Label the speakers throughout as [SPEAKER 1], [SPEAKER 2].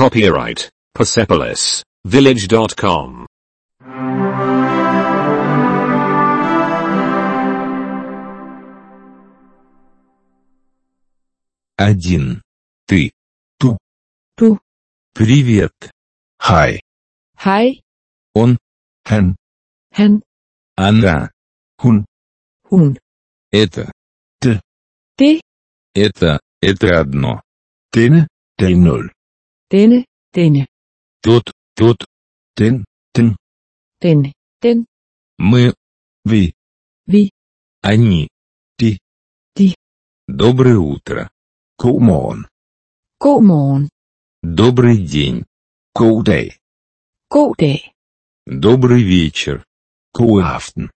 [SPEAKER 1] Copyright Persepolis Village.com.
[SPEAKER 2] Один. Ты.
[SPEAKER 3] Du.
[SPEAKER 4] Du.
[SPEAKER 2] Привет.
[SPEAKER 3] Hej.
[SPEAKER 4] Hej,
[SPEAKER 2] Он.
[SPEAKER 3] Han.
[SPEAKER 4] han,
[SPEAKER 2] Она.
[SPEAKER 3] Hun.
[SPEAKER 4] hun.
[SPEAKER 2] Это.
[SPEAKER 4] Det,
[SPEAKER 2] Это. Это одно.
[SPEAKER 3] Denne. Den nul.
[SPEAKER 4] denne, denne.
[SPEAKER 2] Тот, тот,
[SPEAKER 3] den, den.
[SPEAKER 4] Denne, den.
[SPEAKER 2] Мы,
[SPEAKER 3] ви.
[SPEAKER 4] Ви.
[SPEAKER 2] Они,
[SPEAKER 3] ти.
[SPEAKER 4] Ти.
[SPEAKER 2] Доброе утро.
[SPEAKER 4] Комон. Комон.
[SPEAKER 2] Добрый день.
[SPEAKER 4] Коудей. Коудей.
[SPEAKER 2] Добрый вечер.
[SPEAKER 4] Коафтен.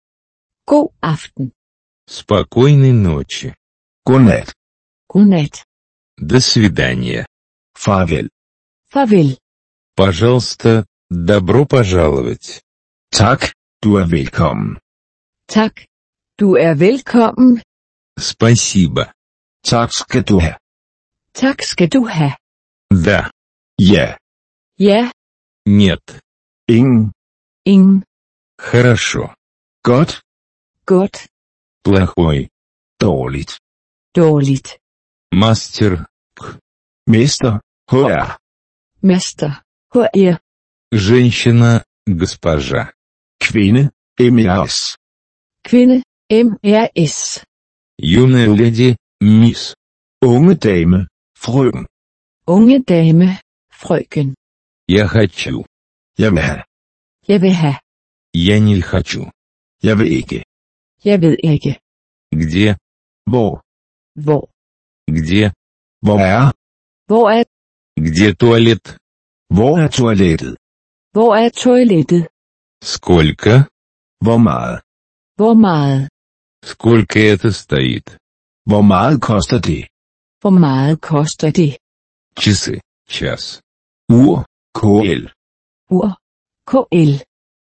[SPEAKER 4] Коафтен.
[SPEAKER 2] Спокойной ночи.
[SPEAKER 3] Конет.
[SPEAKER 4] Конет.
[SPEAKER 2] До свидания.
[SPEAKER 3] Фавель
[SPEAKER 4] farvel.
[SPEAKER 2] Пожалуйста, добро пожаловать.
[SPEAKER 3] Tak. Du er velkommen.
[SPEAKER 4] Tak. Du er velkommen.
[SPEAKER 2] Спасибо.
[SPEAKER 3] Tak skal du have.
[SPEAKER 4] Tak skal du have.
[SPEAKER 2] Да.
[SPEAKER 3] Ja.
[SPEAKER 4] Ja,
[SPEAKER 2] Нет.
[SPEAKER 3] Ingen.
[SPEAKER 4] ingen,
[SPEAKER 2] Хорошо.
[SPEAKER 3] Godt.
[SPEAKER 4] godt,
[SPEAKER 2] Плохой.
[SPEAKER 3] Dårligt.
[SPEAKER 4] dårligt.
[SPEAKER 2] Мастер.
[SPEAKER 3] Mester. HR.
[SPEAKER 4] Mester, HR,
[SPEAKER 2] Женщина. Госпожа.
[SPEAKER 3] Kvinde. MERS.
[SPEAKER 4] kvinde, MRS.
[SPEAKER 2] Юная леди. Мисс.
[SPEAKER 3] Unge dame. Frøken.
[SPEAKER 4] Unge dame, frøken.
[SPEAKER 2] Я хочу.
[SPEAKER 3] Vil have.
[SPEAKER 4] Jeg vil have,
[SPEAKER 2] Я не хочу.
[SPEAKER 3] Jeg vil ikke.
[SPEAKER 4] jeg ved ikke,
[SPEAKER 2] Где?
[SPEAKER 3] Hvor.
[SPEAKER 4] hvor.
[SPEAKER 2] Где?
[SPEAKER 3] Hvor er.
[SPEAKER 4] Hvor er,
[SPEAKER 2] Где туалет?
[SPEAKER 3] Hvor er toilettet?
[SPEAKER 4] hvor er toilettet?
[SPEAKER 2] Сколько?
[SPEAKER 3] Hvor meget?
[SPEAKER 4] Hvor meget?
[SPEAKER 2] Сколько это стоит?
[SPEAKER 3] Hvor meget koster det?
[SPEAKER 4] Hvor meget koster det?
[SPEAKER 2] Часы. Час.
[SPEAKER 3] Ur. KL.
[SPEAKER 4] Ur. KL.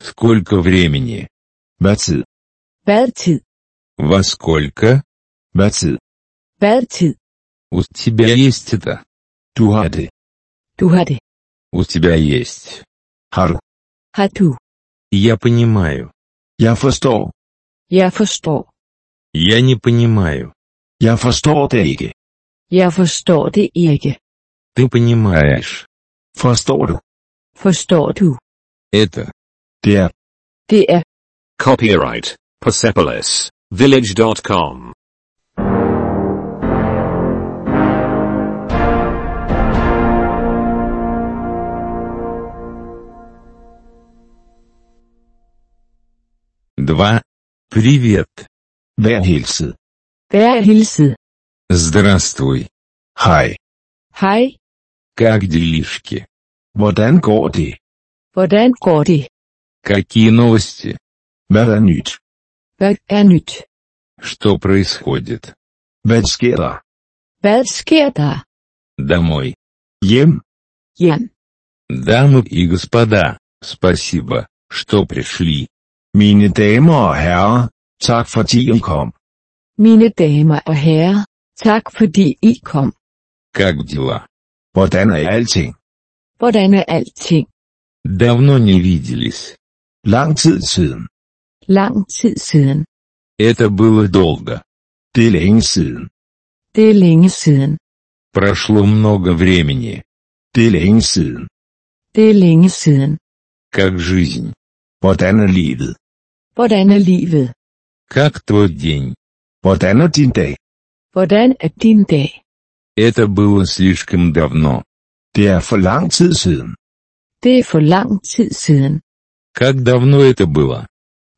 [SPEAKER 2] Сколько времени?
[SPEAKER 3] Hvad tid?
[SPEAKER 4] Hvad tid?
[SPEAKER 2] Во сколько?
[SPEAKER 3] Hvad tid?
[SPEAKER 4] Hvad tid?
[SPEAKER 2] У тебя есть это?
[SPEAKER 4] Туады. Туады.
[SPEAKER 2] У тебя есть.
[SPEAKER 4] Хару. Хату.
[SPEAKER 2] Я понимаю.
[SPEAKER 3] Я фастол.
[SPEAKER 4] Я фастол.
[SPEAKER 2] Я не понимаю.
[SPEAKER 3] Я фастол
[SPEAKER 4] теги. Я фастол теги.
[SPEAKER 2] Ты понимаешь.
[SPEAKER 4] Фастолу. Фастолу.
[SPEAKER 2] Это.
[SPEAKER 4] Те. Те.
[SPEAKER 1] Copyright. Persepolis. Village.com
[SPEAKER 2] Два. Привет.
[SPEAKER 3] Vær hilset.
[SPEAKER 4] vær hilset.
[SPEAKER 2] Здравствуй.
[SPEAKER 3] Hej.
[SPEAKER 4] Hej,
[SPEAKER 2] Как делишки?
[SPEAKER 3] Hvordan går det?
[SPEAKER 4] hvordan går det?
[SPEAKER 2] Какие новости?
[SPEAKER 3] Hvad er nyt?
[SPEAKER 4] Hvad er nyt?
[SPEAKER 2] Что происходит?
[SPEAKER 3] Hvad sker der?
[SPEAKER 4] Hvad sker der?
[SPEAKER 2] Домой.
[SPEAKER 3] Hjem.
[SPEAKER 4] Hjem.
[SPEAKER 2] Дамы и господа, спасибо, что пришли.
[SPEAKER 3] Mine damer og herrer, tak fordi I kom.
[SPEAKER 4] Mine damer og herrer, tak fordi I kom.
[SPEAKER 2] Как дела?
[SPEAKER 3] Hvordan er alting?
[SPEAKER 4] Hvordan er alting?
[SPEAKER 2] Давно не виделись.
[SPEAKER 3] Lang tid siden.
[SPEAKER 4] Lang tid siden.
[SPEAKER 2] Это было долго.
[SPEAKER 3] Det er længe siden.
[SPEAKER 4] Det er længe siden.
[SPEAKER 2] Прошло много времени.
[SPEAKER 3] Det er længe siden.
[SPEAKER 4] Det er længe siden.
[SPEAKER 2] Как жизнь?
[SPEAKER 3] Hvordan er livet?
[SPEAKER 4] Hvordan er livet?
[SPEAKER 2] Как твой день?
[SPEAKER 3] Hvordan er din dag?
[SPEAKER 4] Hvordan er din dag?
[SPEAKER 2] Это было слишком давно.
[SPEAKER 3] Det er for lang tid siden.
[SPEAKER 4] Det er for lang tid siden.
[SPEAKER 2] Как давно это было?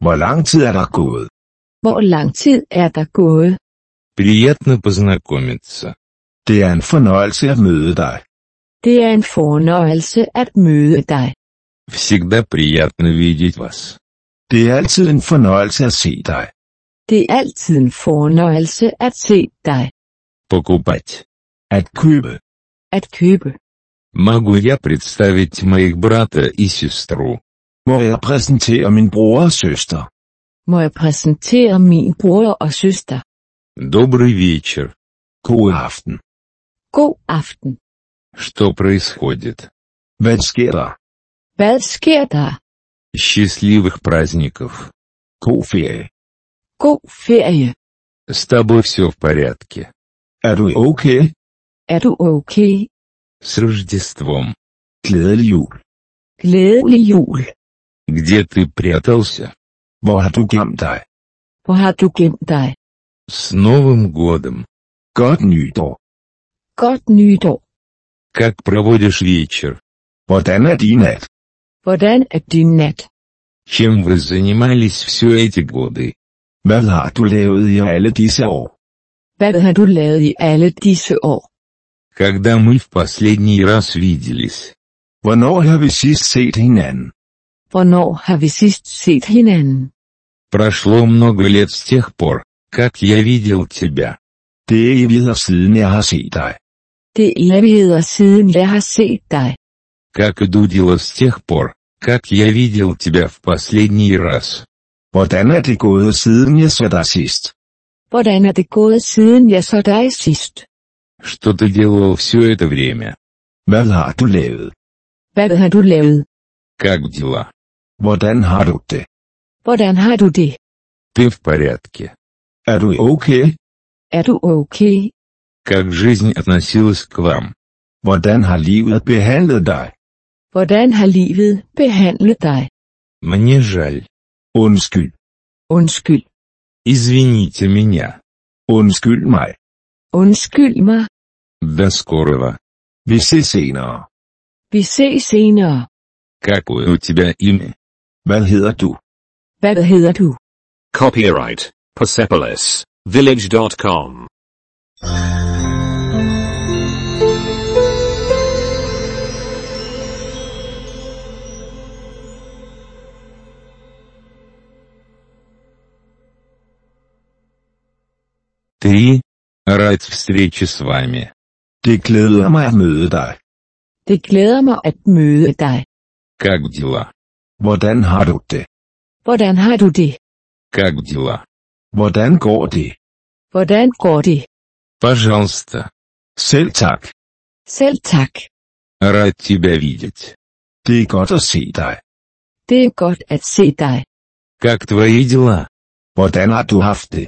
[SPEAKER 3] Hvor lang tid er der gået?
[SPEAKER 4] Hvor lang tid er der gået?
[SPEAKER 2] Приятно познакомиться.
[SPEAKER 3] Det er en fornøjelse at møde dig.
[SPEAKER 4] Det er en fornøjelse at møde dig.
[SPEAKER 2] Всегда приятно видеть вас.
[SPEAKER 3] Det er altid en fornøjelse at se dig.
[SPEAKER 4] Det er altid en fornøjelse at se dig.
[SPEAKER 2] Покупать.
[SPEAKER 3] At købe.
[SPEAKER 4] At købe.
[SPEAKER 2] Могу я представить моих брата и сестру?
[SPEAKER 3] Må jeg præsentere min bror og søster?
[SPEAKER 4] Må jeg præsentere min bror og søster.
[SPEAKER 2] Добрый вечер.
[SPEAKER 3] God aften.
[SPEAKER 4] God aften.
[SPEAKER 2] Что происходит?
[SPEAKER 3] Hvad sker der?
[SPEAKER 4] Hvad sker der?
[SPEAKER 2] Счастливых праздников.
[SPEAKER 3] God ferie.
[SPEAKER 2] С тобой все в порядке.
[SPEAKER 3] Er du okay?
[SPEAKER 4] Er du okay?
[SPEAKER 2] С Рождеством.
[SPEAKER 3] Glædelig jul.
[SPEAKER 4] Glædelig jul.
[SPEAKER 2] Где ты прятался?
[SPEAKER 3] Hvor har du gemt dig?
[SPEAKER 4] Hvor har du gemt dig?
[SPEAKER 2] С Новым годом.
[SPEAKER 3] Godt nytår.
[SPEAKER 4] Godt nytår.
[SPEAKER 2] Как проводишь вечер?
[SPEAKER 3] Hvordan er din nat?
[SPEAKER 2] Чем вы занимались все эти годы?
[SPEAKER 3] Hvad har du lavet i alle disse år?
[SPEAKER 4] Hvad har du lavet i alle disse år?
[SPEAKER 2] Когда мы в последний раз виделись?
[SPEAKER 3] Hvornår har vi sidst set hinanden?
[SPEAKER 4] Hvornår har vi sidst set hinanden?
[SPEAKER 2] Прошло много лет с тех пор, как я видел тебя.
[SPEAKER 3] Det er evigheder siden jeg har set dig.
[SPEAKER 4] Det er evigheder siden jeg har set dig.
[SPEAKER 2] Как идут дела с тех пор, как я видел тебя в последний раз.
[SPEAKER 3] Hvordan er det gået siden jeg så dig sidst?
[SPEAKER 4] Hvordan er det gået siden jeg så dig sidst?
[SPEAKER 2] Что ты делал все это время?
[SPEAKER 3] Hvad har du lavet?
[SPEAKER 4] Hvad har du lavet?
[SPEAKER 2] Как дела?
[SPEAKER 3] Hvordan har du det?
[SPEAKER 4] Hvordan har du det?
[SPEAKER 2] Ты в порядке?
[SPEAKER 3] Er du okay?
[SPEAKER 4] Er du okay?
[SPEAKER 2] Как жизнь относилась к вам?
[SPEAKER 3] Hvordan har livet behandlet dig?
[SPEAKER 4] Hvordan har livet behandlet dig?
[SPEAKER 2] Мне жаль.
[SPEAKER 3] Undskyld.
[SPEAKER 4] Undskyld.
[SPEAKER 2] Извините меня.
[SPEAKER 3] Undskyld mig.
[SPEAKER 4] Undskyld mig.
[SPEAKER 2] До скорого.
[SPEAKER 3] Vi ses senere.
[SPEAKER 4] Vi ses senere.
[SPEAKER 2] Какое у тебя имя?
[SPEAKER 3] Hvad hedder du?
[SPEAKER 4] Hvad hedder du?
[SPEAKER 1] Copyright Persepolis Village.com.
[SPEAKER 2] Три. Рад встрече с вами.
[SPEAKER 3] Det glæder mig at møde dig.
[SPEAKER 4] Det glæder mig at møde dig.
[SPEAKER 2] Как дела?
[SPEAKER 3] Hvordan har du det?
[SPEAKER 4] Hvordan har du det?
[SPEAKER 2] Как дела?
[SPEAKER 3] Hvordan går det?
[SPEAKER 4] Hvordan går det?
[SPEAKER 2] Пожалуйста.
[SPEAKER 3] Selv tak.
[SPEAKER 4] Selv tak.
[SPEAKER 2] Рад тебя видеть.
[SPEAKER 3] Det er godt at se dig.
[SPEAKER 4] Det er godt at se dig.
[SPEAKER 2] Как твои дела?
[SPEAKER 3] Hvordan har du haft det?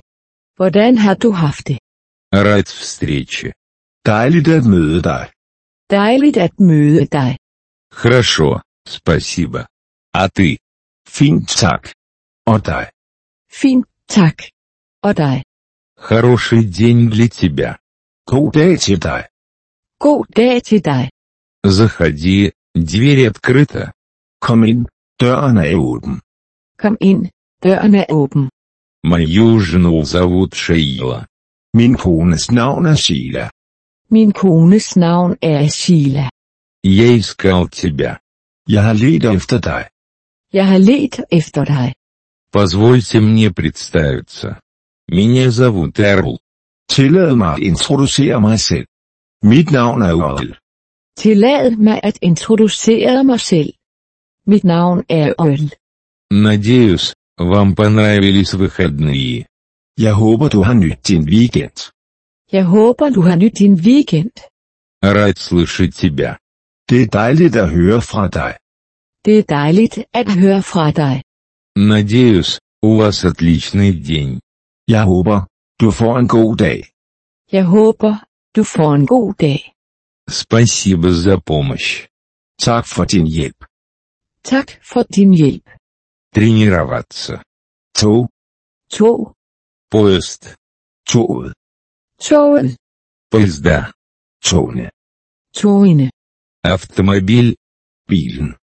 [SPEAKER 4] Hvordan har du haft det?
[SPEAKER 2] Рад встрече.
[SPEAKER 3] Dejligt at møde dig.
[SPEAKER 4] Dejligt at møde dig.
[SPEAKER 2] Хорошо, спасибо. А ты?
[SPEAKER 3] Fint tak. Og dig.
[SPEAKER 4] Fint, tak. Og dig.
[SPEAKER 2] Хороший день для тебя.
[SPEAKER 3] God dag til dig.
[SPEAKER 4] God dag til dig.
[SPEAKER 2] Заходи, дверь открыта.
[SPEAKER 3] Kom ind. Døren er åben.
[SPEAKER 4] Kom ind. Døren er åben.
[SPEAKER 2] Мою жену зовут Шейла.
[SPEAKER 3] Min kones navn er Sheila.
[SPEAKER 4] Min kones navn er Sheila.
[SPEAKER 2] Я искал тебя.
[SPEAKER 3] Har let efter dig.
[SPEAKER 4] Jeg har let efter dig.
[SPEAKER 2] Позвольте мне представиться. Меня зовут Эрл.
[SPEAKER 3] Tillad mig at introducere mig selv. Mit navn er Earl.
[SPEAKER 4] Tillad mig at introducere mig selv. Mit navn er Earl.
[SPEAKER 2] Надеюсь, вам понравились выходные.
[SPEAKER 3] Jeg håber du har nyt din weekend.
[SPEAKER 4] Jeg håber du har nyt din weekend.
[SPEAKER 2] Рад слышать тебя.
[SPEAKER 3] Det er dejligt at høre fra dig.
[SPEAKER 4] Det er dejligt at høre fra dig.
[SPEAKER 2] Надеюсь, у вас отличный день.
[SPEAKER 3] Jeg håber, du får en god dag.
[SPEAKER 4] Jeg håber, du får en god dag.
[SPEAKER 2] Спасибо за помощь.
[SPEAKER 3] Tak for din hjælp.
[SPEAKER 4] Tak for din hjælp.
[SPEAKER 2] Тренироваться.
[SPEAKER 3] Ту.
[SPEAKER 4] Ту.
[SPEAKER 2] Поезд.
[SPEAKER 3] Ту.
[SPEAKER 4] Чоун.
[SPEAKER 2] Поезда.
[SPEAKER 3] Чоуне.
[SPEAKER 4] Чоуне.
[SPEAKER 2] Автомобиль.
[SPEAKER 3] Пилен.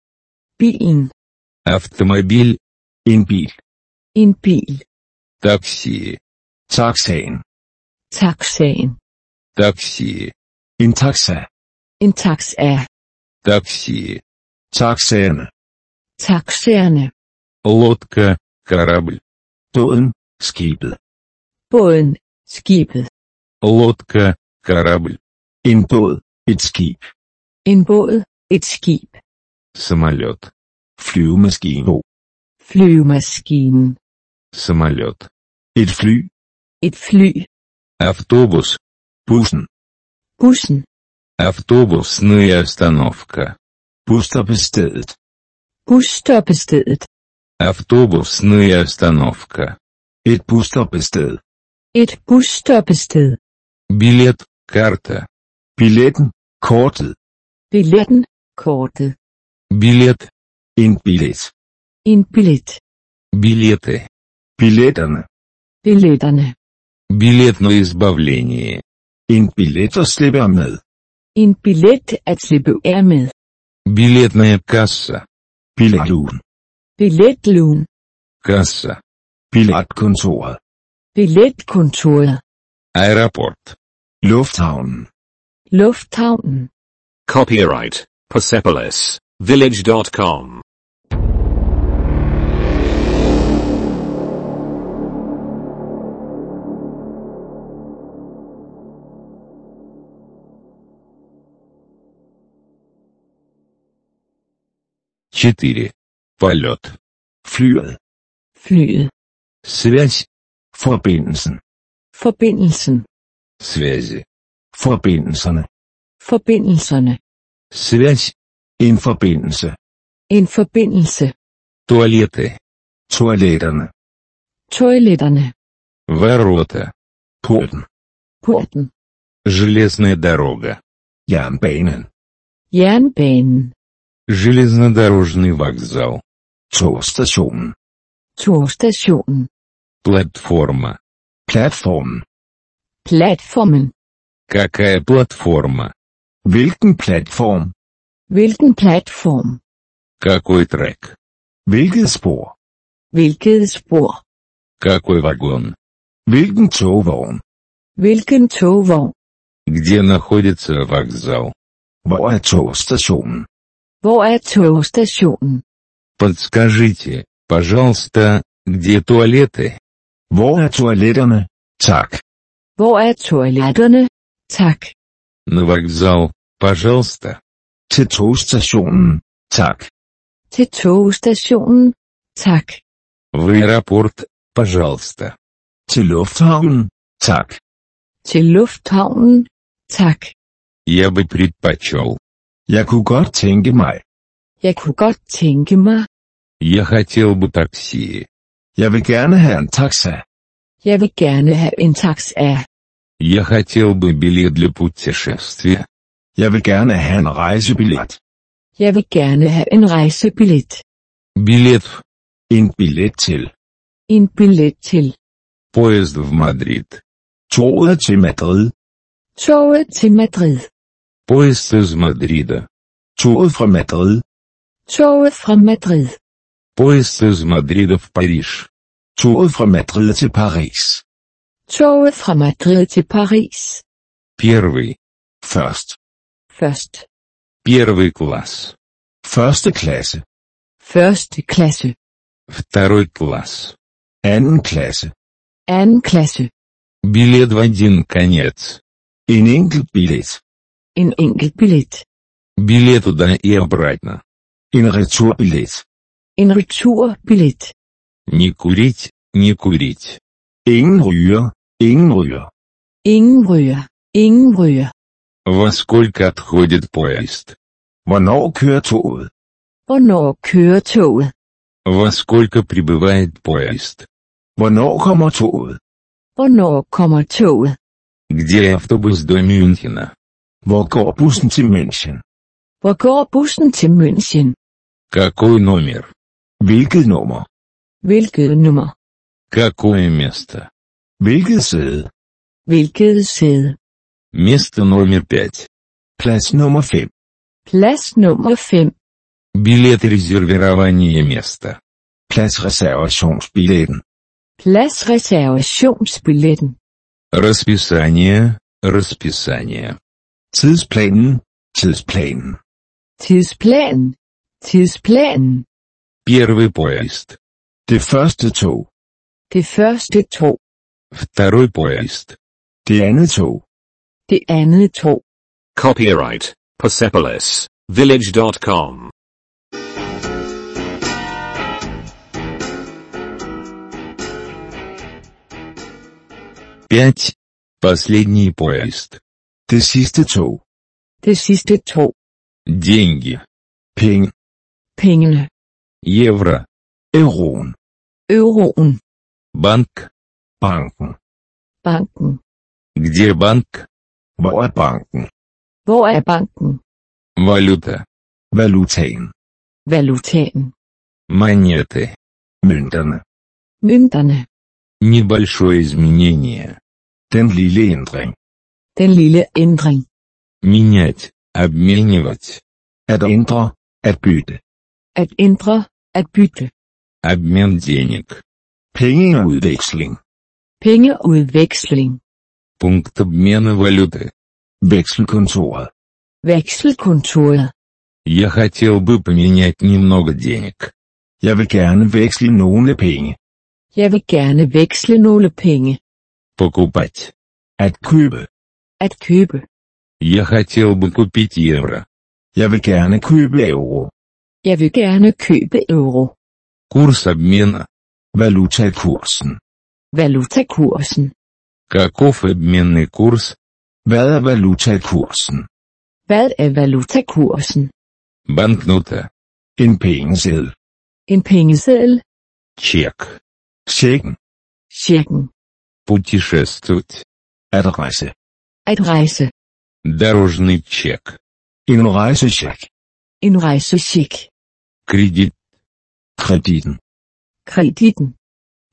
[SPEAKER 4] Пилен.
[SPEAKER 2] Автомобиль.
[SPEAKER 4] Инпиль. Инпиль.
[SPEAKER 2] Такси.
[SPEAKER 3] Таксейн.
[SPEAKER 4] Таксейн.
[SPEAKER 2] Такси.
[SPEAKER 4] Интакса. Интакса.
[SPEAKER 2] Такси.
[SPEAKER 3] Таксена.
[SPEAKER 4] Таксена.
[SPEAKER 2] Лодка. Корабль.
[SPEAKER 3] båden, skibet,
[SPEAKER 4] båden, skibet,
[SPEAKER 2] Лодка. Корабль.
[SPEAKER 3] en båd, et skib,
[SPEAKER 4] en båd, et skib,
[SPEAKER 2] Самолет.
[SPEAKER 3] flyvemaskine,
[SPEAKER 4] flyvemaskinen,
[SPEAKER 2] Самолет.
[SPEAKER 3] et fly,
[SPEAKER 4] et fly,
[SPEAKER 2] Автобус.
[SPEAKER 3] bussen,
[SPEAKER 4] bussen,
[SPEAKER 2] Автобусная остановка.
[SPEAKER 3] Busstoppestedet.
[SPEAKER 4] Busstoppestedet.
[SPEAKER 2] Автобусная остановка.
[SPEAKER 3] Et busstoppested.
[SPEAKER 4] Et busstoppested.
[SPEAKER 2] Билет, карта.
[SPEAKER 3] Billetten. Kortet.
[SPEAKER 4] Billetten. Kortet.
[SPEAKER 2] Билет,
[SPEAKER 3] En billet.
[SPEAKER 4] En billet.
[SPEAKER 2] билеты.
[SPEAKER 3] Billetterne.
[SPEAKER 4] Billetterne.
[SPEAKER 2] Билет на избавление.
[SPEAKER 3] En billet at slippe af med.
[SPEAKER 4] En billet at slippe af med.
[SPEAKER 2] Билетная касса.
[SPEAKER 3] Billetlugen.
[SPEAKER 4] Billetlugen.
[SPEAKER 2] Касса.
[SPEAKER 3] Billetkontoret.
[SPEAKER 4] Billetkontoret.
[SPEAKER 2] Аэропорт.
[SPEAKER 3] Lufthavnen.
[SPEAKER 4] Lufthavnen.
[SPEAKER 1] Copyright Persepolis Village.com.
[SPEAKER 2] Четыре. Полет.
[SPEAKER 3] Flyet.
[SPEAKER 4] Flyet.
[SPEAKER 2] Связь.
[SPEAKER 3] Forbindelsen.
[SPEAKER 4] Forbindelsen.
[SPEAKER 2] Связи.
[SPEAKER 3] Forbindelserne.
[SPEAKER 4] Forbindelserne.
[SPEAKER 2] Связь.
[SPEAKER 3] En forbindelse.
[SPEAKER 4] En forbindelse.
[SPEAKER 2] Туалеты.
[SPEAKER 3] Toiletterne.
[SPEAKER 4] Toiletterne.
[SPEAKER 2] Ворота.
[SPEAKER 3] Porten.
[SPEAKER 4] Porten.
[SPEAKER 2] Железная дорога.
[SPEAKER 3] Jernbanen.
[SPEAKER 4] Jernbanen.
[SPEAKER 2] Железнодорожный вокзал.
[SPEAKER 3] Togstationen.
[SPEAKER 4] Togstationen.
[SPEAKER 2] Платформа.
[SPEAKER 3] Platformen.
[SPEAKER 4] Platformen.
[SPEAKER 2] Какая платформа?
[SPEAKER 3] Hvilken platform?
[SPEAKER 4] Hvilken platform?
[SPEAKER 2] Какой трек?
[SPEAKER 3] Hvilket spor?
[SPEAKER 4] Hvilket spor?
[SPEAKER 2] Какой вагон?
[SPEAKER 3] Hvilken togvogn?
[SPEAKER 4] Hvilken togvogn?
[SPEAKER 2] Где находится вокзал?
[SPEAKER 3] Hvor er togstationen?
[SPEAKER 4] Hvor er togstationen?
[SPEAKER 2] Подскажите, пожалуйста, где туалеты?
[SPEAKER 3] Hvor er toiletterne? Tak.
[SPEAKER 4] Hvor er toiletterne? Tak.
[SPEAKER 2] На вокзал, пожалуйста.
[SPEAKER 3] Til togstationen. Tak.
[SPEAKER 4] Til togstationen? Tak.
[SPEAKER 2] В аэропорт, пожалуйста.
[SPEAKER 3] Til lufthavnen. Tak.
[SPEAKER 4] Til lufthavnen? Tak.
[SPEAKER 2] Я бы предпочел.
[SPEAKER 3] Jeg kunne godt tænke mig.
[SPEAKER 4] Jeg kunne godt tænke mig.
[SPEAKER 2] Я хотел бы такси.
[SPEAKER 3] Jeg vil gerne have en taxa.
[SPEAKER 4] Jeg vil gerne have en taxa.
[SPEAKER 2] Я хотел бы билет для путешествия.
[SPEAKER 3] Jeg vil gerne have en rejsebillet.
[SPEAKER 4] Jeg vil gerne have en rejsebillet.
[SPEAKER 2] Билет в
[SPEAKER 3] En billet til.
[SPEAKER 4] En billet til.
[SPEAKER 2] поезд в Мадрид.
[SPEAKER 3] Toget til Madrid.
[SPEAKER 4] Toget til Madrid.
[SPEAKER 2] Поезд из Мадрида.
[SPEAKER 3] Toget fra Madrid.
[SPEAKER 4] Toget fra Madrid.
[SPEAKER 2] Поезд из Мадрида в Париж.
[SPEAKER 3] Toget fra Madrid til Paris.
[SPEAKER 4] Toget fra Madrid til Paris.
[SPEAKER 2] Первый.
[SPEAKER 3] Først.
[SPEAKER 4] Først.
[SPEAKER 2] Первый класс.
[SPEAKER 3] Første klasse.
[SPEAKER 4] Første klasse.
[SPEAKER 2] Второй класс.
[SPEAKER 3] Anden klasse.
[SPEAKER 4] Anden klasse.
[SPEAKER 2] Билет в один конец.
[SPEAKER 3] En enkelt billet.
[SPEAKER 4] En enkelt billet.
[SPEAKER 2] Билет туда и обратно.
[SPEAKER 3] En returbillet.
[SPEAKER 4] En returbillet.
[SPEAKER 2] Не курить, не курить.
[SPEAKER 3] Ingen ryger. Ingen ryger.
[SPEAKER 4] Ingen ryger. Ingen ryger.
[SPEAKER 2] Во сколько отходит поезд?
[SPEAKER 3] Hvornår kører toget?
[SPEAKER 4] Hvornår kører toget?
[SPEAKER 2] Во сколько прибывает поезд?
[SPEAKER 3] Hvornår kommer toget?
[SPEAKER 4] Hvornår kommer toget?
[SPEAKER 2] Где автобус до Мюнхена?
[SPEAKER 3] Hvor går bussen til München?
[SPEAKER 4] Hvor går bussen til München?
[SPEAKER 2] Какой номер?
[SPEAKER 3] Hvilket nummer?
[SPEAKER 4] Hvilket nummer?
[SPEAKER 2] Какое место?
[SPEAKER 3] Hvilket sæde?
[SPEAKER 4] Hvilket sæde?
[SPEAKER 2] Место номер пять.
[SPEAKER 3] Plads nummer 5.
[SPEAKER 4] Plads nummer 5.
[SPEAKER 2] Билет резервирования места.
[SPEAKER 3] Pladsreservationsbilletten.
[SPEAKER 4] Pladsreservationsbilletten.
[SPEAKER 2] Расписание, расписание.
[SPEAKER 3] Tidsplanen. Tidsplanen.
[SPEAKER 4] Tidsplanen. Tidsplanen.
[SPEAKER 2] Первый поезд.
[SPEAKER 3] Det første tog.
[SPEAKER 4] Det første tog.
[SPEAKER 2] Второй поезд.
[SPEAKER 3] Det andet tog.
[SPEAKER 4] Det andet tog.
[SPEAKER 1] Copyright Persepolis Village.com.
[SPEAKER 2] Пять. Последний поезд.
[SPEAKER 3] Det sidste tog.
[SPEAKER 4] Det sidste tog.
[SPEAKER 2] Деньги.
[SPEAKER 3] Penge.
[SPEAKER 4] Pengene.
[SPEAKER 2] Евро.
[SPEAKER 3] Euroen.
[SPEAKER 4] Euroen.
[SPEAKER 2] Банк.
[SPEAKER 3] Banken.
[SPEAKER 4] Banken.
[SPEAKER 2] Где банк?
[SPEAKER 3] Hvor er banken?
[SPEAKER 4] Hvor er banken?
[SPEAKER 2] Валюта.
[SPEAKER 3] Valutaen.
[SPEAKER 4] Valutaen.
[SPEAKER 2] Монеты.
[SPEAKER 3] Mønterne.
[SPEAKER 4] Mønterne.
[SPEAKER 2] Небольшое изменение.
[SPEAKER 3] Den lille ændring.
[SPEAKER 4] Den lille ændring.
[SPEAKER 2] Менять. Обменивать.
[SPEAKER 3] At ændre. At bytte.
[SPEAKER 4] At ændre. At bytte.
[SPEAKER 2] Обмен денег.
[SPEAKER 3] Pengeudveksling.
[SPEAKER 4] Pengeudveksling.
[SPEAKER 2] Пункт обмена валюты.
[SPEAKER 3] Vekselkontoret.
[SPEAKER 4] Vekselkontoret.
[SPEAKER 2] Я хотел бы поменять немного денег.
[SPEAKER 3] Jeg vil gerne veksle nogle penge.
[SPEAKER 4] Jeg vil gerne veksle nogle penge.
[SPEAKER 2] Покупать.
[SPEAKER 3] At købe.
[SPEAKER 4] At købe.
[SPEAKER 2] Я хотел бы купить евро.
[SPEAKER 3] Jeg vil gerne købe euro.
[SPEAKER 4] Jeg vil gerne købe euro.
[SPEAKER 2] Курс обмена.
[SPEAKER 3] Valutakursen.
[SPEAKER 4] Valutakursen.
[SPEAKER 2] Каков обменный курс?
[SPEAKER 3] Hvad er valutakursen?
[SPEAKER 4] Hvad er valutakursen?
[SPEAKER 2] Банкнота.
[SPEAKER 3] En pengeseddel.
[SPEAKER 4] En pengeseddel.
[SPEAKER 2] Чек.
[SPEAKER 3] Checken.
[SPEAKER 4] Checken.
[SPEAKER 2] Путешествовать.
[SPEAKER 3] At rejse.
[SPEAKER 4] At rejse.
[SPEAKER 2] Дорожный чек.
[SPEAKER 3] En rejsecheck.
[SPEAKER 4] En rejsecheck.
[SPEAKER 2] Кредит.
[SPEAKER 3] Kreditten.
[SPEAKER 4] Kreditten.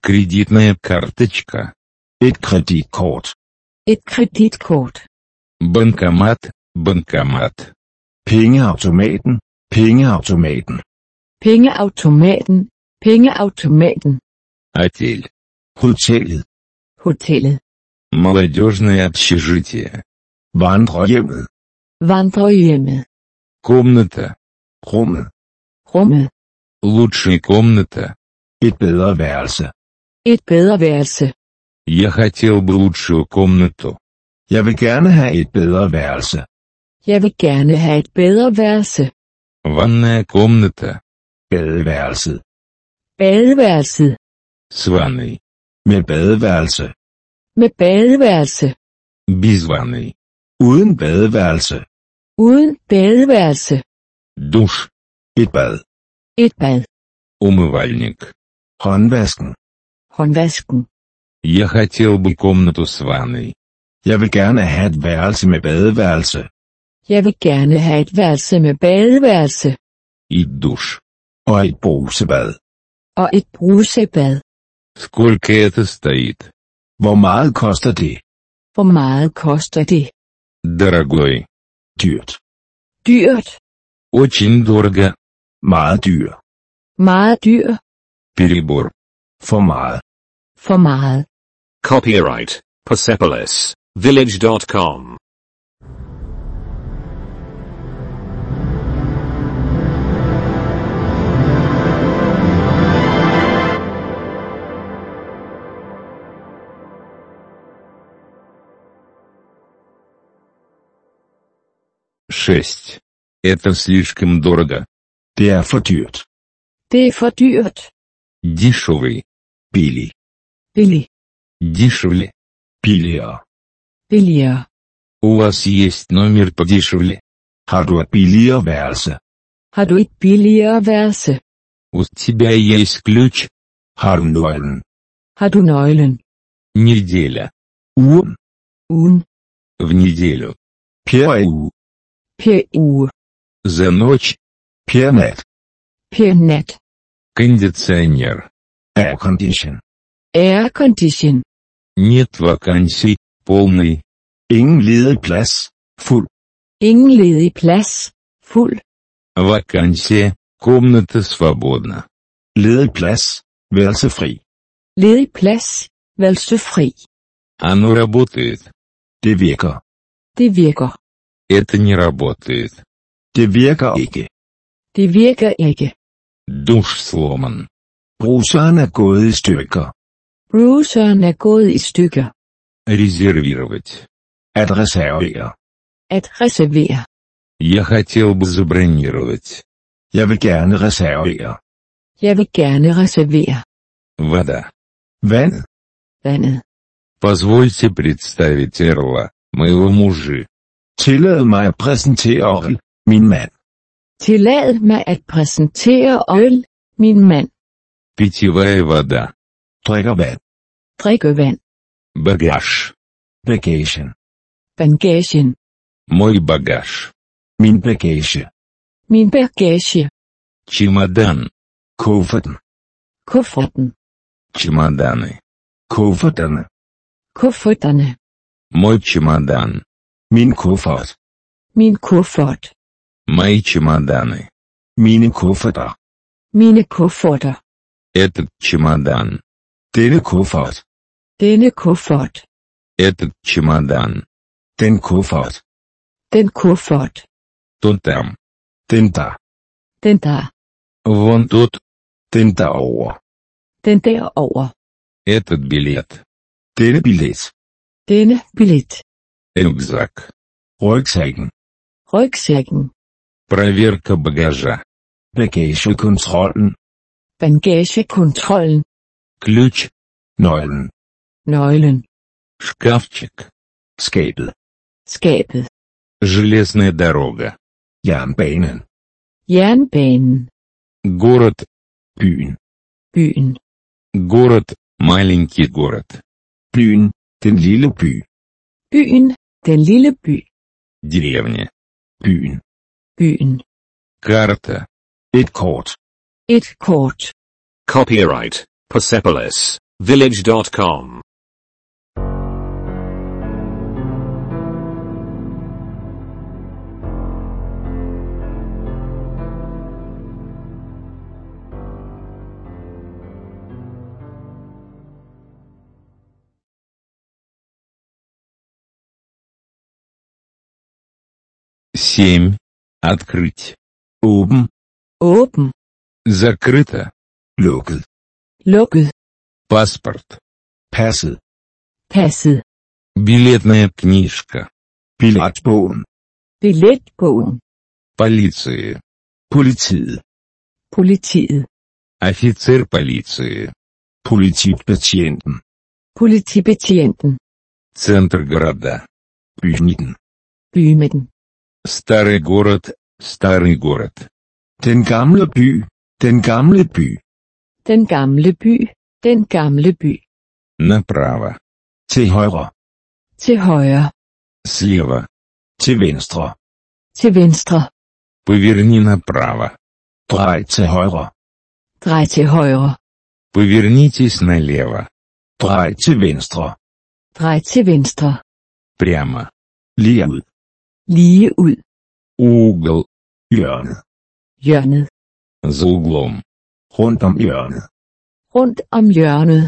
[SPEAKER 2] Кредитная карточка.
[SPEAKER 3] Et kreditkort.
[SPEAKER 4] Et kreditkort.
[SPEAKER 2] Банкомат. Банкомат.
[SPEAKER 3] Pengeautomaten. Pengeautomaten.
[SPEAKER 4] Pengeautomaten. Pengeautomaten.
[SPEAKER 2] Отель.
[SPEAKER 3] Hotellet.
[SPEAKER 4] Hotellet.
[SPEAKER 2] Молодежное общежитие.
[SPEAKER 3] Vandrehjemmet.
[SPEAKER 4] Vandrehjemmet.
[SPEAKER 2] Комната.
[SPEAKER 3] Rummet.
[SPEAKER 4] Rummet.
[SPEAKER 2] Лучшая комната.
[SPEAKER 3] Et bedre værelse.
[SPEAKER 4] Et bedre værelse.
[SPEAKER 2] Я хотел бы лучшую комнату.
[SPEAKER 3] Jeg vil gerne have et bedre værelse.
[SPEAKER 4] Jeg vil gerne have et bedre værelse.
[SPEAKER 2] Ванная комната.
[SPEAKER 3] Badeværelset.
[SPEAKER 4] Badeværelset.
[SPEAKER 2] С ванной.
[SPEAKER 3] Med badeværelse.
[SPEAKER 4] Med badeværelse.
[SPEAKER 2] Без ванной.
[SPEAKER 3] Uden badeværelse.
[SPEAKER 4] Uden badeværelse.
[SPEAKER 2] Душ.
[SPEAKER 3] Et bad.
[SPEAKER 4] Et bad.
[SPEAKER 2] Умывальник.
[SPEAKER 3] Håndvasken.
[SPEAKER 4] Håndvasken.
[SPEAKER 2] Я хотел бы комнату с ванной.
[SPEAKER 3] Jeg vil gerne have et værelse med badeværelse.
[SPEAKER 4] Jeg vil gerne have et værelse med badeværelse.
[SPEAKER 2] И душ.
[SPEAKER 3] Og et brusebad.
[SPEAKER 4] Og et brusebad.
[SPEAKER 2] Сколько это стоит?
[SPEAKER 3] Hvor meget koster det?
[SPEAKER 4] Hvor meget koster det?
[SPEAKER 2] Дорогой.
[SPEAKER 3] Dyrt.
[SPEAKER 4] Dyrt.
[SPEAKER 2] Очень дорого.
[SPEAKER 3] Meget dyr.
[SPEAKER 4] Meget dyr.
[SPEAKER 2] Перебор.
[SPEAKER 3] For meget.
[SPEAKER 4] For meget.
[SPEAKER 1] Copyright Persepolis Village.com.
[SPEAKER 2] Шесть. Это слишком дорого.
[SPEAKER 3] Det er for dyrt.
[SPEAKER 4] Det er for dyrt.
[SPEAKER 2] Дешевый.
[SPEAKER 3] Billig.
[SPEAKER 4] Billig.
[SPEAKER 2] Дешевле.
[SPEAKER 3] Billigere.
[SPEAKER 4] Billigere.
[SPEAKER 2] У вас есть номер подешевле?
[SPEAKER 3] Har du et billigere værelse?
[SPEAKER 4] Har du et billigere værelse?
[SPEAKER 2] У тебя есть ключ?
[SPEAKER 3] Har du nøglen?
[SPEAKER 4] Har du nøglen?
[SPEAKER 2] Неделя.
[SPEAKER 3] Ugen.
[SPEAKER 4] Ugen.
[SPEAKER 2] В неделю.
[SPEAKER 3] Per uge.
[SPEAKER 4] Per uge.
[SPEAKER 2] За ночь.
[SPEAKER 3] Per nat.
[SPEAKER 4] Per nat.
[SPEAKER 2] Кондиционер.
[SPEAKER 3] Air condition.
[SPEAKER 4] Air condition.
[SPEAKER 2] Нет вакансий. Полный.
[SPEAKER 3] Ingen ledig plads. Fuld.
[SPEAKER 4] Ingen ledig plads. Fuld.
[SPEAKER 2] Вакансия. Комната свободна.
[SPEAKER 3] Ledig plads. Værelse fri.
[SPEAKER 4] Ledig plads. Værelse fri.
[SPEAKER 2] Оно работает.
[SPEAKER 3] Det virker.
[SPEAKER 4] Det virker.
[SPEAKER 2] Это не работает.
[SPEAKER 3] Det virker ikke.
[SPEAKER 4] Det virker ikke.
[SPEAKER 2] Душ сломан.
[SPEAKER 3] Bruseren er gået i stykker.
[SPEAKER 4] Bruseren er gået i stykker.
[SPEAKER 2] Резервировать.
[SPEAKER 3] At reservere.
[SPEAKER 4] At reservere.
[SPEAKER 2] Я хотел бы забронировать.
[SPEAKER 3] Jeg vil gerne reservere.
[SPEAKER 4] Jeg vil gerne reservere.
[SPEAKER 2] Вода.
[SPEAKER 3] Vand.
[SPEAKER 4] Vandet.
[SPEAKER 2] Позвольте представить Эрла, моего мужа.
[SPEAKER 3] Tillad mig at præsentere Orl, min mand.
[SPEAKER 4] Tillad mig at præsentere øl, min mand.
[SPEAKER 2] Питьевая вода.
[SPEAKER 3] Drikker vand.
[SPEAKER 4] Drikkevand.
[SPEAKER 2] Багаж.
[SPEAKER 3] Bagagen.
[SPEAKER 4] Bagagen.
[SPEAKER 2] Мой багаж.
[SPEAKER 3] Min bagage.
[SPEAKER 4] Min bagage.
[SPEAKER 2] Чемодан.
[SPEAKER 3] Kufferten.
[SPEAKER 4] Kufferten.
[SPEAKER 2] Чемоданы.
[SPEAKER 3] Kufferterne.
[SPEAKER 4] Kufferterne.
[SPEAKER 2] Мой чемодан.
[SPEAKER 3] Min kuffert.
[SPEAKER 4] Min kuffert.
[SPEAKER 2] Мои чемоданы.
[SPEAKER 3] Mine kufferter.
[SPEAKER 4] Mine kufferter.
[SPEAKER 2] Этот чемодан.
[SPEAKER 3] Denne kuffert.
[SPEAKER 4] Denne kuffert.
[SPEAKER 2] Этот чемодан.
[SPEAKER 3] Den kuffert.
[SPEAKER 4] Den kuffert.
[SPEAKER 2] Тот там.
[SPEAKER 3] Den der.
[SPEAKER 4] Den der.
[SPEAKER 2] Вон тот.
[SPEAKER 3] Den derover.
[SPEAKER 4] Den derover.
[SPEAKER 2] Этот билет.
[SPEAKER 3] Denne billet.
[SPEAKER 4] Denne billet.
[SPEAKER 2] Рюкзак.
[SPEAKER 3] Rygsækken.
[SPEAKER 4] Rygsækken.
[SPEAKER 2] Проверка багажа.
[SPEAKER 3] Bagagekontrollen.
[SPEAKER 4] Bagagekontrollen.
[SPEAKER 2] Ключ.
[SPEAKER 3] Nøglen.
[SPEAKER 4] Nøglen.
[SPEAKER 2] Шкафчик.
[SPEAKER 3] Skabet.
[SPEAKER 4] Skabet.
[SPEAKER 2] Железная дорога.
[SPEAKER 3] Jernbanen.
[SPEAKER 4] Jernbanen.
[SPEAKER 2] Город.
[SPEAKER 3] Byen.
[SPEAKER 4] Byen.
[SPEAKER 2] Город. Маленький город.
[SPEAKER 3] Byen. Den lille by.
[SPEAKER 4] Byen. Den lille by.
[SPEAKER 2] Деревня.
[SPEAKER 3] Byen.
[SPEAKER 4] Byen.
[SPEAKER 2] Карта.
[SPEAKER 3] Et kort.
[SPEAKER 4] Et kort.
[SPEAKER 1] Copyright Persepolis Village.com.
[SPEAKER 2] Семь. Открыть.
[SPEAKER 3] Åben.
[SPEAKER 4] Åben.
[SPEAKER 2] Закрыто.
[SPEAKER 3] Lukket.
[SPEAKER 4] Lukket.
[SPEAKER 2] Паспорт.
[SPEAKER 3] Passet.
[SPEAKER 4] Passet.
[SPEAKER 2] Билетная книжка.
[SPEAKER 3] Billetbogen.
[SPEAKER 4] Billetbogen.
[SPEAKER 2] Полиции.
[SPEAKER 3] Politiet.
[SPEAKER 4] Politiet.
[SPEAKER 2] Офицер полиции.
[SPEAKER 3] Politibetjenten.
[SPEAKER 4] Politibetjenten.
[SPEAKER 2] Центр города.
[SPEAKER 3] Bymidten.
[SPEAKER 4] Bymidten.
[SPEAKER 2] Старый город. Старый город.
[SPEAKER 3] Den gamle by. Den gamle by.
[SPEAKER 4] Den gamle by. Den gamle by.
[SPEAKER 2] Направо.
[SPEAKER 3] Til højre.
[SPEAKER 4] Til højre.
[SPEAKER 2] Слева.
[SPEAKER 3] Til venstre.
[SPEAKER 4] Til venstre.
[SPEAKER 2] Поверни направо.
[SPEAKER 3] Drej til højre.
[SPEAKER 4] Drej til højre.
[SPEAKER 2] Повернитесь налево.
[SPEAKER 3] Drej til venstre.
[SPEAKER 4] Drej til venstre.
[SPEAKER 2] Прямо.
[SPEAKER 3] Lige ud.
[SPEAKER 4] Lige ud.
[SPEAKER 2] Угол.
[SPEAKER 3] Hjørnet.
[SPEAKER 4] Hjørnet.
[SPEAKER 2] За углом.
[SPEAKER 3] Rundt om hjørnet.
[SPEAKER 4] Rundt om hjørnet.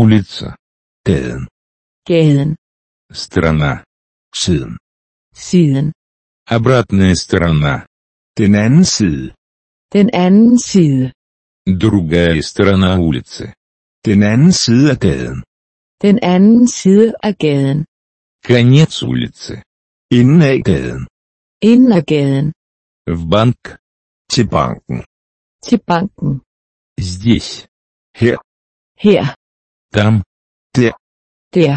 [SPEAKER 2] Улица.
[SPEAKER 3] Gaden.
[SPEAKER 4] Gaden.
[SPEAKER 2] Страна.
[SPEAKER 3] Siden.
[SPEAKER 4] Siden.
[SPEAKER 2] Обратная сторона.
[SPEAKER 3] Den anden side.
[SPEAKER 4] Den anden side.
[SPEAKER 2] Другая сторона улицы.
[SPEAKER 3] Den anden side af gaden.
[SPEAKER 4] Den anden side af gaden.
[SPEAKER 2] Конец улицы.
[SPEAKER 3] Inden af gaden.
[SPEAKER 4] Inden af gaden.
[SPEAKER 2] В банк.
[SPEAKER 3] Til banken.
[SPEAKER 4] Til banken.
[SPEAKER 2] Здесь.
[SPEAKER 3] Her.
[SPEAKER 4] Her.
[SPEAKER 2] Там.
[SPEAKER 3] Der.
[SPEAKER 4] Der.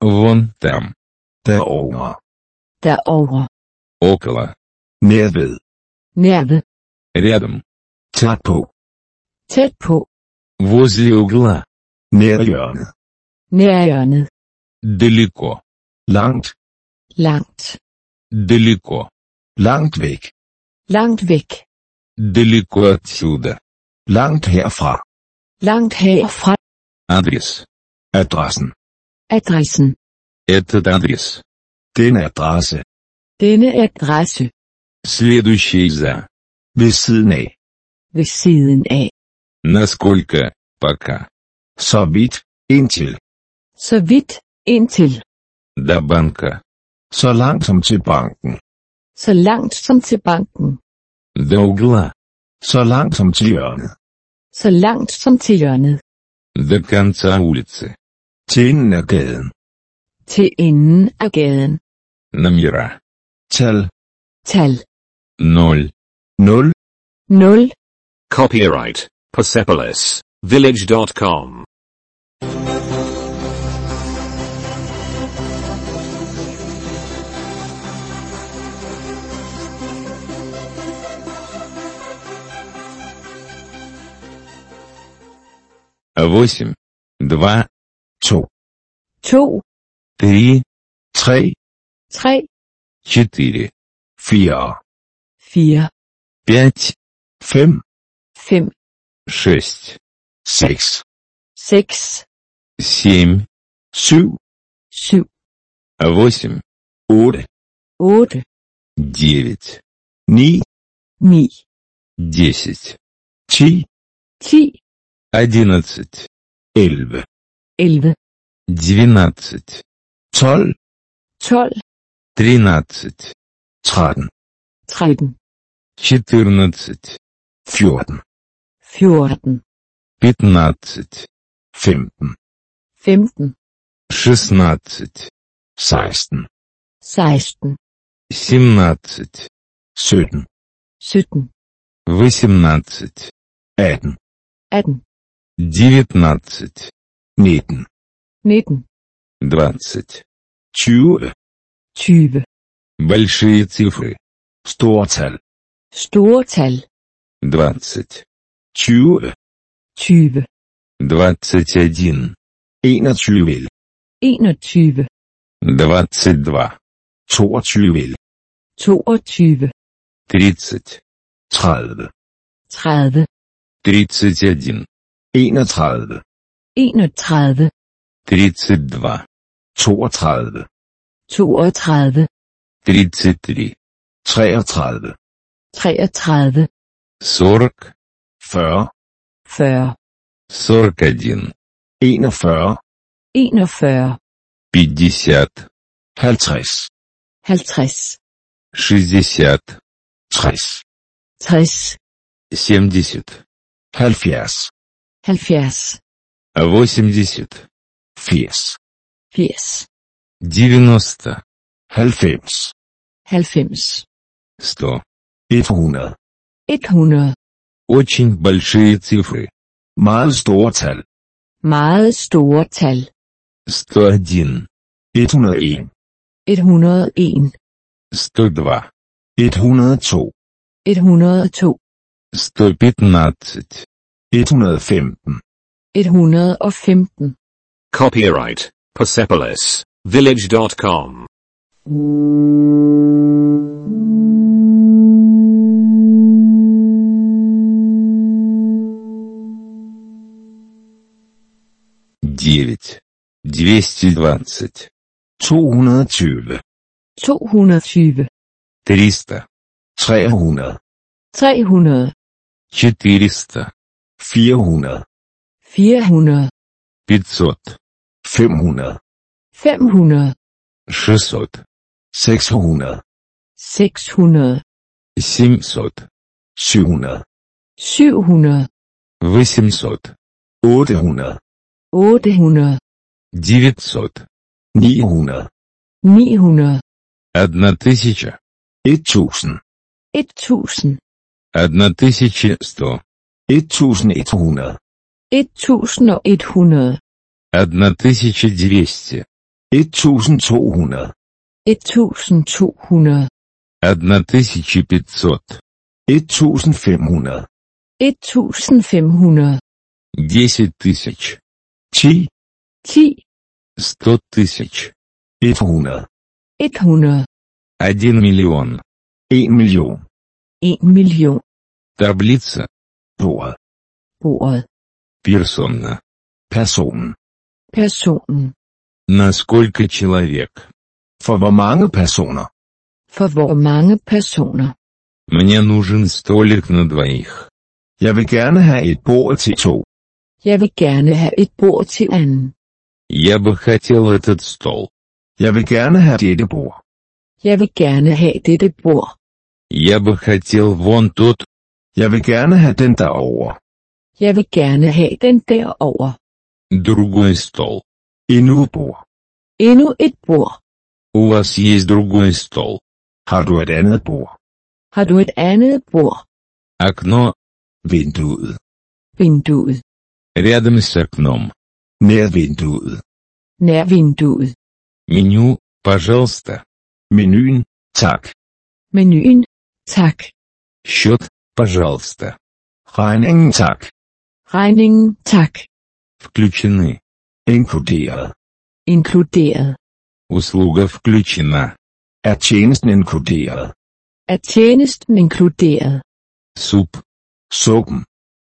[SPEAKER 2] Вон там.
[SPEAKER 3] Derovre.
[SPEAKER 4] Derovre.
[SPEAKER 2] Около.
[SPEAKER 3] Nær ved.
[SPEAKER 4] Nærved.
[SPEAKER 2] Рядом.
[SPEAKER 3] Tæt på.
[SPEAKER 4] Tæt på.
[SPEAKER 2] Возле угла.
[SPEAKER 3] Nær hjørnet.
[SPEAKER 4] Nær hjørnet.
[SPEAKER 2] Далеко.
[SPEAKER 3] Langt.
[SPEAKER 4] Langt.
[SPEAKER 2] Далеко.
[SPEAKER 3] Langt væk.
[SPEAKER 4] Langt væk.
[SPEAKER 2] Далеко отсюда.
[SPEAKER 3] Langt herfra.
[SPEAKER 4] Langt herfra.
[SPEAKER 2] Адрес.
[SPEAKER 3] Adressen.
[SPEAKER 4] Adressen.
[SPEAKER 2] Этот адрес.
[SPEAKER 3] Den adresse.
[SPEAKER 4] Denne adresse.
[SPEAKER 2] Следующий за.
[SPEAKER 3] Ved siden af.
[SPEAKER 4] Ved siden af.
[SPEAKER 2] Насколько, пока.
[SPEAKER 3] Så vidt. Indtil.
[SPEAKER 4] Så vidt. Indtil.
[SPEAKER 2] До банка.
[SPEAKER 3] Så langt som til banken.
[SPEAKER 4] Så langt som til banken.
[SPEAKER 2] До угла.
[SPEAKER 3] Så langt som til hjørnet.
[SPEAKER 4] Så langt som til hjørnet.
[SPEAKER 2] До конца улицы.
[SPEAKER 3] Til enden af gaden.
[SPEAKER 4] Til enden af gaden.
[SPEAKER 2] Номера.
[SPEAKER 3] Tal.
[SPEAKER 4] Tal.
[SPEAKER 2] 0.
[SPEAKER 3] 0.
[SPEAKER 4] 0.
[SPEAKER 1] Copyright Persepolis Village.com.
[SPEAKER 2] восемь, два,
[SPEAKER 3] to,
[SPEAKER 4] to,
[SPEAKER 2] три,
[SPEAKER 3] tre,
[SPEAKER 4] tre,
[SPEAKER 2] четыре,
[SPEAKER 3] fire,
[SPEAKER 4] fire,
[SPEAKER 2] пять,
[SPEAKER 3] fem,
[SPEAKER 4] fem,
[SPEAKER 2] шесть,
[SPEAKER 3] seks,
[SPEAKER 4] seks,
[SPEAKER 2] семь,
[SPEAKER 3] syv,
[SPEAKER 4] syv,
[SPEAKER 2] восемь,
[SPEAKER 3] otte,
[SPEAKER 4] otte,
[SPEAKER 2] девять,
[SPEAKER 3] ni,
[SPEAKER 4] ni,
[SPEAKER 2] десять,
[SPEAKER 3] ti,
[SPEAKER 4] ti,
[SPEAKER 2] одиннадцать,
[SPEAKER 3] elleve,
[SPEAKER 4] elleve,
[SPEAKER 2] двенадцать,
[SPEAKER 3] tolv,
[SPEAKER 4] tolv,
[SPEAKER 2] тринадцать,
[SPEAKER 3] tretten,
[SPEAKER 4] tretten,
[SPEAKER 2] четырнадцать,
[SPEAKER 3] fjorten,
[SPEAKER 4] fjorten,
[SPEAKER 2] пятнадцать,
[SPEAKER 3] femten,
[SPEAKER 4] femten,
[SPEAKER 2] шестнадцать,
[SPEAKER 3] seksten,
[SPEAKER 4] seksten,
[SPEAKER 2] семнадцать,
[SPEAKER 3] sytten,
[SPEAKER 4] sytten,
[SPEAKER 2] восемнадцать,
[SPEAKER 3] atten,
[SPEAKER 4] atten,
[SPEAKER 2] 19.
[SPEAKER 3] Nitten.
[SPEAKER 4] Nitten.
[SPEAKER 2] 20.
[SPEAKER 3] 20.
[SPEAKER 4] 20.
[SPEAKER 2] Большие цифры.
[SPEAKER 3] Stortal.
[SPEAKER 4] Stortal. 20.
[SPEAKER 2] 20.
[SPEAKER 3] 20.
[SPEAKER 4] 21.
[SPEAKER 2] 21. 21.
[SPEAKER 3] 22.
[SPEAKER 4] 22.
[SPEAKER 2] 22. 30.
[SPEAKER 3] 30.
[SPEAKER 4] 30.
[SPEAKER 2] 31.
[SPEAKER 3] 31
[SPEAKER 4] 31
[SPEAKER 2] 32 32
[SPEAKER 3] 32
[SPEAKER 4] 33
[SPEAKER 2] 33 33
[SPEAKER 3] 40
[SPEAKER 4] 40
[SPEAKER 2] 40 41
[SPEAKER 3] 41
[SPEAKER 4] 41
[SPEAKER 2] 50
[SPEAKER 3] 50
[SPEAKER 4] 50
[SPEAKER 2] 60 60
[SPEAKER 3] 60
[SPEAKER 4] 70
[SPEAKER 2] 70
[SPEAKER 3] halvtreds,
[SPEAKER 4] halvtreds,
[SPEAKER 2] Шестьдесят.
[SPEAKER 3] tres,
[SPEAKER 4] tres,
[SPEAKER 2] Семьдесят.
[SPEAKER 3] halvfjerds,
[SPEAKER 4] halvfjerds,
[SPEAKER 2] Восемьдесят.
[SPEAKER 3] firs,
[SPEAKER 4] firs,
[SPEAKER 2] Девяносто.
[SPEAKER 3] halvfems,
[SPEAKER 4] halvfems,
[SPEAKER 2] Сто.
[SPEAKER 3] et hundrede.
[SPEAKER 4] et hundrede,
[SPEAKER 2] Очень большие цифры.
[SPEAKER 3] Meget store tal.
[SPEAKER 4] meget store tal,
[SPEAKER 2] Сто один.
[SPEAKER 3] 101,
[SPEAKER 4] et hundrede en,
[SPEAKER 2] Сто два.
[SPEAKER 3] 102,
[SPEAKER 4] et hundrede to,
[SPEAKER 2] Сто пятнадцать.
[SPEAKER 3] 115,
[SPEAKER 4] et hundrede og femten.
[SPEAKER 1] Copyright Persepolis Village.com.
[SPEAKER 2] Девять. Двести двадцать.
[SPEAKER 3] 220,
[SPEAKER 4] 220,
[SPEAKER 2] Триста.
[SPEAKER 3] 300,
[SPEAKER 4] 300,
[SPEAKER 2] Четыреста.
[SPEAKER 3] 400,
[SPEAKER 4] 400,
[SPEAKER 2] Пятьсот.
[SPEAKER 3] 500,
[SPEAKER 4] 500,
[SPEAKER 2] Шестьсот.
[SPEAKER 3] 600,
[SPEAKER 4] 600,
[SPEAKER 2] Семьсот.
[SPEAKER 3] 700,
[SPEAKER 4] 700,
[SPEAKER 2] Восемьсот.
[SPEAKER 3] 800,
[SPEAKER 4] 800,
[SPEAKER 2] Девятьсот.
[SPEAKER 3] 900,
[SPEAKER 4] 900,
[SPEAKER 2] Одна тысяча.
[SPEAKER 3] 1000,
[SPEAKER 4] 1000,
[SPEAKER 2] Одна тысяча сто.
[SPEAKER 3] 1100.
[SPEAKER 4] 1100.
[SPEAKER 3] 1200.
[SPEAKER 4] 1200.
[SPEAKER 2] 1200. 1500.
[SPEAKER 3] 1500.
[SPEAKER 4] 1500.
[SPEAKER 2] 10 тысяч.
[SPEAKER 3] чи,
[SPEAKER 4] чи,
[SPEAKER 2] 100 тысяч.
[SPEAKER 3] 100.
[SPEAKER 4] 100.
[SPEAKER 2] 1 миллион.
[SPEAKER 3] 1 миллион.
[SPEAKER 4] 1 миллион.
[SPEAKER 2] Таблица
[SPEAKER 3] bordet,
[SPEAKER 4] bordet,
[SPEAKER 2] Персона.
[SPEAKER 3] personen.
[SPEAKER 4] personen,
[SPEAKER 2] На сколько человек?
[SPEAKER 3] For hvor mange personer?
[SPEAKER 4] for hvor mange personer.
[SPEAKER 2] Мне нужен столик на двоих.
[SPEAKER 3] Jeg vil gerne have et bord til to.
[SPEAKER 4] Jeg vil gerne have et bord til anden.
[SPEAKER 2] Я бы хотел этот стол.
[SPEAKER 3] Jeg vil gerne have dette bord.
[SPEAKER 4] Jeg vil gerne have dette bord.
[SPEAKER 2] Я бы хотел вон тот.
[SPEAKER 3] Jeg vil gerne have den derovre.
[SPEAKER 4] Jeg vil gerne have den derover.
[SPEAKER 2] Другой стол.
[SPEAKER 3] Endnu et bord.
[SPEAKER 4] Endnu et bord.
[SPEAKER 2] У вас есть другой стол.
[SPEAKER 3] Har du et andet bord?
[SPEAKER 4] Har du et andet bord?
[SPEAKER 2] Окно.
[SPEAKER 3] Vinduet.
[SPEAKER 4] Vinduet.
[SPEAKER 2] Рядом с окном.
[SPEAKER 3] Nær vinduet.
[SPEAKER 4] Nær vinduet.
[SPEAKER 2] Меню, пожалуйста.
[SPEAKER 3] Menuen. Tak.
[SPEAKER 4] Menuen. Tak.
[SPEAKER 2] Счет, пожалуйста.
[SPEAKER 3] Regningen tak.
[SPEAKER 4] Regningen. Tak.
[SPEAKER 2] Включены.
[SPEAKER 3] Inkluderet.
[SPEAKER 4] Inkluderet.
[SPEAKER 2] Услуга включена.
[SPEAKER 3] Er tjenesten inkluderet?
[SPEAKER 4] Er tjenesten inkluderet?
[SPEAKER 2] Суп.
[SPEAKER 3] Suppen.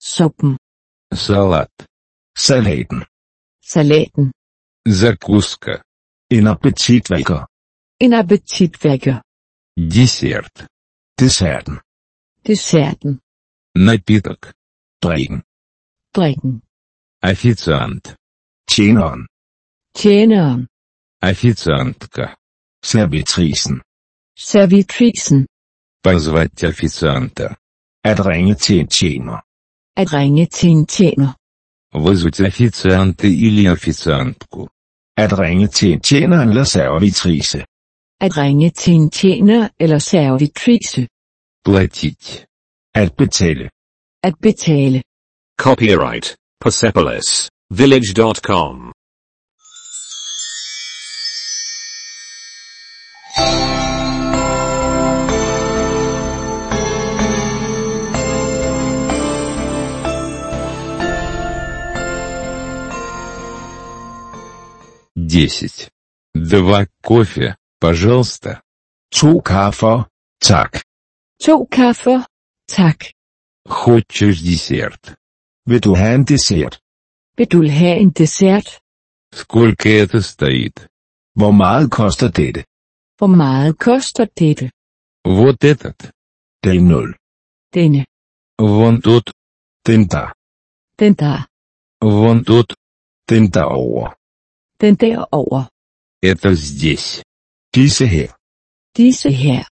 [SPEAKER 4] Suppen.
[SPEAKER 2] Салат.
[SPEAKER 3] Salaten.
[SPEAKER 4] Salaten.
[SPEAKER 2] Закуска.
[SPEAKER 3] En appetitvækker.
[SPEAKER 4] En appetitvækker.
[SPEAKER 2] Десерт.
[SPEAKER 3] Desserten.
[SPEAKER 4] Desserten.
[SPEAKER 2] Напиток.
[SPEAKER 3] Drikken.
[SPEAKER 4] Drikken.
[SPEAKER 2] Официант.
[SPEAKER 3] Tjeneren.
[SPEAKER 4] Tjeneren.
[SPEAKER 2] Официантка.
[SPEAKER 3] Servitrisen.
[SPEAKER 4] Servitrisen.
[SPEAKER 2] Позвать официанта.
[SPEAKER 3] At ringe til en tjener.
[SPEAKER 4] At ringe til en tjener.
[SPEAKER 2] Вызвать официанта или официантку.
[SPEAKER 3] At ringe til en tjener eller servitrise.
[SPEAKER 4] At ringe til en tjener eller servitrice.
[SPEAKER 2] Платить.
[SPEAKER 3] At betale.
[SPEAKER 4] At betale.
[SPEAKER 1] Copyright Persepolis Village.com.
[SPEAKER 2] Десять. Два кофе, пожалуйста.
[SPEAKER 3] To kaffer. Tak.
[SPEAKER 4] To kaffer. Tak.
[SPEAKER 2] Хочешь десерт?
[SPEAKER 3] Vil du have en dessert?
[SPEAKER 4] Vil du have en dessert?
[SPEAKER 2] Сколько это стоит?
[SPEAKER 3] Hvor meget koster dette?
[SPEAKER 4] Hvor meget koster dette?
[SPEAKER 2] Вот этот.
[SPEAKER 3] Det er 0.
[SPEAKER 4] Denne.
[SPEAKER 2] Вон тот.
[SPEAKER 3] Den der.
[SPEAKER 4] Den der.
[SPEAKER 2] Вон tот.
[SPEAKER 3] Den derover.
[SPEAKER 4] Den derover.
[SPEAKER 2] Это здесь.
[SPEAKER 3] Disse her.
[SPEAKER 4] Disse her.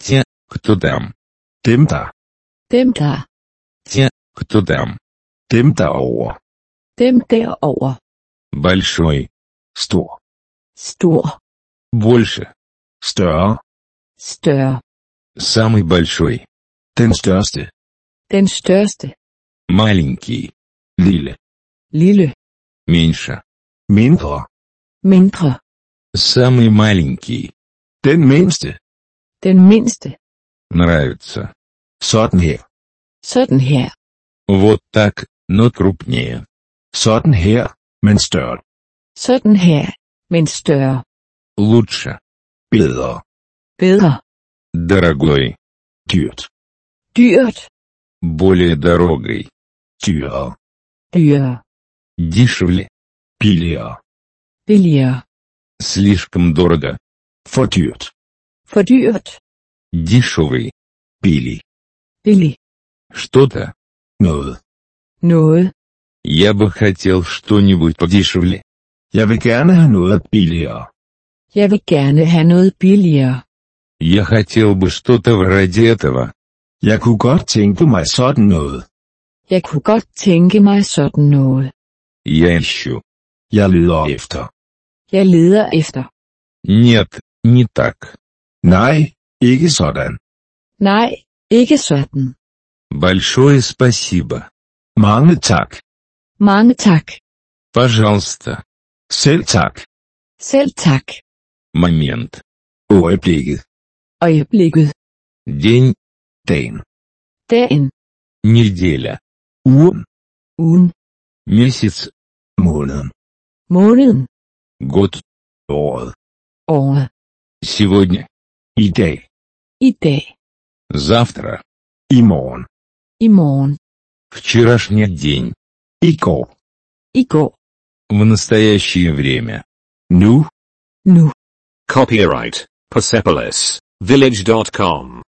[SPEAKER 2] Те, кто там.
[SPEAKER 3] Dem der.
[SPEAKER 4] Dem der.
[SPEAKER 2] Те, кто там.
[SPEAKER 3] Dem derover.
[SPEAKER 4] Dem derover.
[SPEAKER 2] Большой.
[SPEAKER 3] Stor.
[SPEAKER 4] Stor.
[SPEAKER 2] Больше.
[SPEAKER 3] Større.
[SPEAKER 4] Større.
[SPEAKER 2] Самый большой.
[SPEAKER 3] Den største.
[SPEAKER 4] Den største.
[SPEAKER 2] Маленький.
[SPEAKER 3] Lille.
[SPEAKER 4] Lille.
[SPEAKER 2] Меньше.
[SPEAKER 3] Mindre.
[SPEAKER 4] Mindre.
[SPEAKER 2] Самый маленький.
[SPEAKER 3] Den mindste.
[SPEAKER 4] Den mindste.
[SPEAKER 2] Нравится.
[SPEAKER 3] Sådan her.
[SPEAKER 4] Sådan her.
[SPEAKER 2] Вот так, но крупнее.
[SPEAKER 3] Sådan her, men større.
[SPEAKER 4] Sådan her. Men større.
[SPEAKER 2] Лучше.
[SPEAKER 3] Bedre.
[SPEAKER 4] Bedre.
[SPEAKER 2] Дорогой.
[SPEAKER 3] Dyrt.
[SPEAKER 4] Dyrt.
[SPEAKER 2] Более дорогой.
[SPEAKER 3] Dyrere.
[SPEAKER 4] Dyrere.
[SPEAKER 2] Дешевле.
[SPEAKER 3] Billigere.
[SPEAKER 4] Billigere.
[SPEAKER 2] Слишком дорого.
[SPEAKER 3] For dyrt.
[SPEAKER 4] For dyrt.
[SPEAKER 2] Дешевый.
[SPEAKER 3] Billig.
[SPEAKER 4] Billig.
[SPEAKER 2] Что-то.
[SPEAKER 3] Noget.
[SPEAKER 4] Noget.
[SPEAKER 2] Я бы хотел что-нибудь подешевле.
[SPEAKER 3] Jeg vil gerne have noget billigere.
[SPEAKER 4] Jeg vil gerne have noget billigere.
[SPEAKER 2] Я хотел бы что-то вроде этого.
[SPEAKER 3] Jeg kunne godt tænke mig sådan noget.
[SPEAKER 4] Jeg kunne godt tænke mig sådan noget.
[SPEAKER 2] Я ищу.
[SPEAKER 3] Jeg leder efter.
[SPEAKER 4] Jeg leder efter.
[SPEAKER 2] Нет, не так.
[SPEAKER 3] Nej, ikke sådan.
[SPEAKER 4] Nej, ikke sådan.
[SPEAKER 2] Большое спасибо.
[SPEAKER 3] Mange tak.
[SPEAKER 4] Mange tak.
[SPEAKER 2] Пожалуйста.
[SPEAKER 3] Selv tak.
[SPEAKER 4] Selv tak.
[SPEAKER 2] Момент.
[SPEAKER 3] Øjeblikket.
[SPEAKER 4] Øjeblikket.
[SPEAKER 2] День.
[SPEAKER 3] Dagen.
[SPEAKER 4] Dagen.
[SPEAKER 2] Неделя.
[SPEAKER 3] Ugen.
[SPEAKER 4] Ugen.
[SPEAKER 2] Месяц.
[SPEAKER 3] Måneden.
[SPEAKER 4] Måneden.
[SPEAKER 2] Год.
[SPEAKER 3] Året.
[SPEAKER 4] Året.
[SPEAKER 2] Сегодня.
[SPEAKER 3] I dag.
[SPEAKER 4] I dag.
[SPEAKER 2] Завтра.
[SPEAKER 4] Imorgon. Imorgon.
[SPEAKER 2] Вчерашний день.
[SPEAKER 4] Ико. Ико.
[SPEAKER 2] В настоящее время.
[SPEAKER 3] Ну.
[SPEAKER 4] Ну.
[SPEAKER 1] Copyright. Persepolis. Village.com.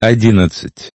[SPEAKER 2] Одиннадцать.